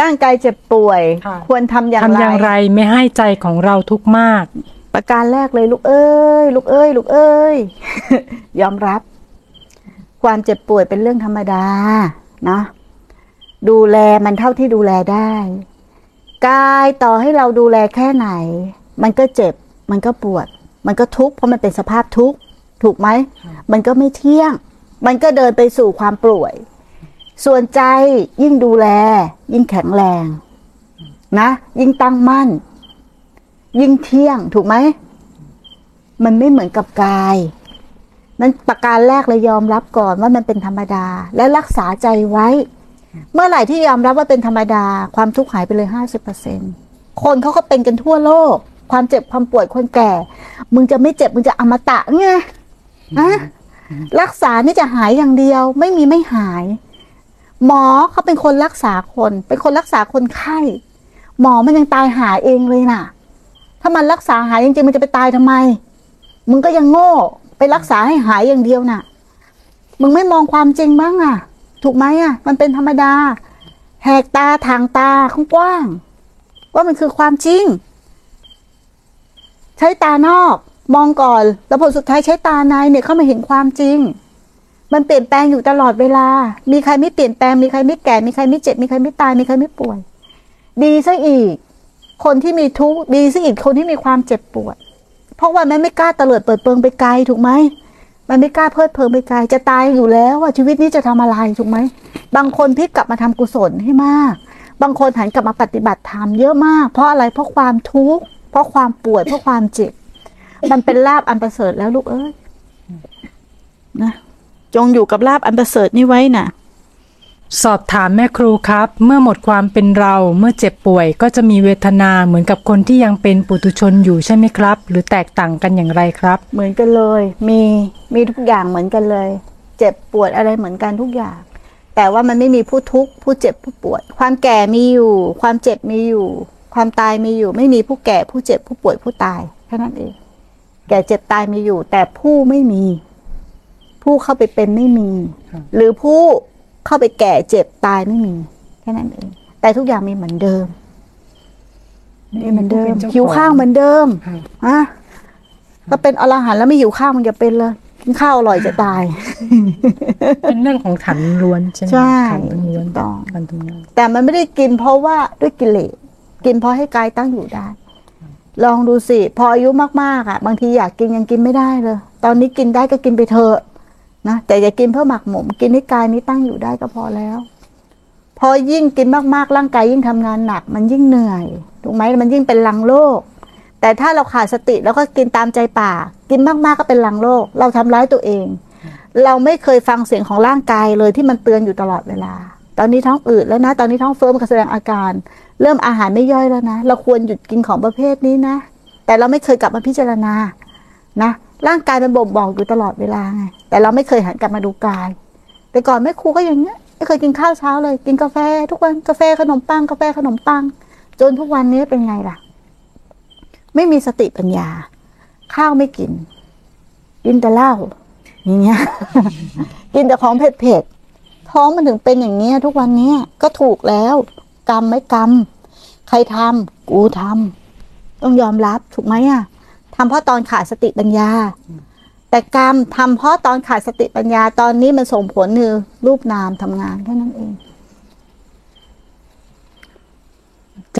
ร่างกายเจ็บป่วย ค่ะ ควรทำอย่างทำอย่างไรไม่ให้ใจของเราทุกข์มาก ประการแรกเลยลูกเอ้ยลูกเอ้ยลูกเอ้ย ยอมรับ ความเจ็บป่วยเป็นเรื่องธรรมดาเนาะดูแลมันเท่าที่ดูแลได้กายต่อให้เราดูแลแค่ไหน มันก็เจ็บ มันก็ปวด มันก็ทุกข์เพราะมันเป็นสภาพทุกข์ถูกไหม มันก็ไม่เที่ยง มันก็เดินไปสู่ความป่วย ส่วนใจยิ่งดูแล ยิ่งแข็งแรง นะ ยิ่งตั้งมั่น ยิ่งเที่ยงถูกไหม มันไม่เหมือนกับกายนั้นประการแรกเลยยอมรับก่อนว่ามันเป็นธรรมดา และรักษาใจไว้ เมื่อไหร่ที่ยอมรับว่าเป็นธรรมดา ความทุกข์หายไปเลยห้าสิบเปอร์เซ็นคนเขาก็เป็นกันทั่วโลก ความเจ็บความป่วยคนแก่ มึงจะไม่เจ็บมึงจะอมตะไงอะรักษานี่จะหายอย่างเดียว ไม่มีไม่หาย หมอเขาเป็นคนรักษาคน เป็นคนรักษาคนไข้ หมอมันยังตายหาเองเลยน่ะ ถ้ามันรักษาหายจริงๆมันจะไปตายทำไม มึงก็ยังโง่ ไปรักษาให้หายอย่างเดียวน่ะ มึงไม่มองความจริงบ้างอะ ถูกไหมอะ มันเป็นธรรมดา แหกตาทางตากว้างว่ามันคือความจริง ใช้ตานอก มองก่อน แล้วผลสุดท้ายใช้ตาในเนี่ยเข้ามาเห็นความจริง มันเปลี่ยนแปลงอยู่ตลอดเวลา มีใครไม่เปลี่ยนแปลง มีใครไม่แก่ มีใครไม่เจ็บ มีใครไม่ตาย มีใครไม่ป่วย ดีซะอีก คนที่มีทุกข์ ดีซะอีกคนที่มีความเจ็บปวด เพราะว่ามันไม่กล้าเตลิดเปิดเปิงไปไกลถูกไหม มันไม่กล้าเพลิดเพลินไปไกล จะตายอยู่แล้วว่าชีวิตนี้จะทำอะไรถูกไหม บางคนพลิกกลับมาทำกุศลให้มาก บางคนหันกลับมาปฏิบัติธรรมเยอะมาก เพราะอะไร เพราะความทุกข์ เพราะความป่วย เพราะความเจ็บ มันเป็นลาบอันประเสริฐแล้วลูกเอ้ย จงอยู่กับลาบอันประเสริฐนี่ไว้น่ะ สอบถามแม่ครูครับ เมื่อหมดความเป็นเราเมื่อเจ็บป่วยก็จะมีเวทนาเหมือนกับคนที่ยังเป็นปุถุชนอยู่ใช่ไหมครับ หรือแตกต่างกันอย่างไรครับ เหมือนกันเลย มีมีทุกอย่างเหมือนกันเลย เจ็บปวดอะไรเหมือนกันทุกอย่าง แต่ว่ามันไม่มีผู้ทุกข์ผู้เจ็บผู้ปวด ความแก่มีอยู่ ความเจ็บมีอยู่ ความตายมีอยู่ ไม่มีผู้แก่ผู้เจ็บผู้ป่วยผู้ตายแค่นั้นเองแก่เจ็บตายมีอยู่ แต่ผู้ไม่มี ผู้เข้าไปเป็นไม่มีครับหรือผู้เข้าไปแก่เจ็บตายไม่มี แค่นั้นเอง แต่ทุกอย่างมีเหมือนเดิมมีเหมือนเดิมหิวข้าวเหมือนเดิมครับฮะก็เป็นอรหันต์แล้วไม่หิวข้าวมันจะเป็นเลยกินข้าวอร่อยจะตาย เป็นเรื่องของขันธ์ล้วนใช่ไหมใช่ขันธ์ล้วนถูกต้องการทำงานแต่มันไม่ได้กินเพราะว่าด้วยกิเลสกินเพราะให้กายตั้งอยู่ได้ ลองดูสิ พออายุมากๆอะ บางทีอยากกินยังกินไม่ได้เลย ตอนนี้กินได้ก็กินไปเถอะ นะแต่อย่ากินเพื่อหมักหมม กินให้กายนี้ตั้งอยู่ได้ก็พอแล้ว พอยิ่งกินมากๆร่างกายยิ่งทำงานหนัก มันยิ่งเหนื่อยถูกไหมมันยิ่งเป็นลังโลกแต่ถ้าเราขาดสติแล้วก็กินตามใจปากกินมากๆก็เป็นลังโลกเราทำร้ายตัวเอง เราไม่เคยฟังเสียงของร่างกายเลยที่มันเตือนอยู่ตลอดเวลา ตอนนี้ท้องอืดแล้วนะ ตอนนี้ท้องเฟ้อมันก็แสดงอาการ เริ่มอาหารไม่ย่อยแล้วนะ เราควรหยุดกินของประเภทนี้นะ แต่เราไม่เคยกลับมาพิจารณานะ ร่างกายมันบ่งบอกอยู่ตลอดเวลาไงแต่เราไม่เคยหันกลับมาดูกาย แต่ก่อนแม่ครูก็อย่างเงี้ยไม่เคยกินข้าวเช้าเลย กินกาแฟ ทุกวันกาแฟขนมปังกาแฟขนมปัง จนทุกวันนี้เป็นไงล่ะ ไม่มีสติปัญญา ข้าวไม่กิน กินแต่เหล้าอย่างเงี้ยกินแต่ของเผ็ดๆท้องมันถึงเป็นอย่างเงี้ย ทุกวันนี้ก็ถูกแล้ว กรรมไม่กรรม ใครทำกูทำต้องยอมรับถูกไหมอะ ทำเพราะตอนขาดสติปัญญา แต่กรรมทำเพราะตอนขาดสติปัญญาตอนนี้มันส่งผลคือรูปนามทำงานแค่นั้นเอง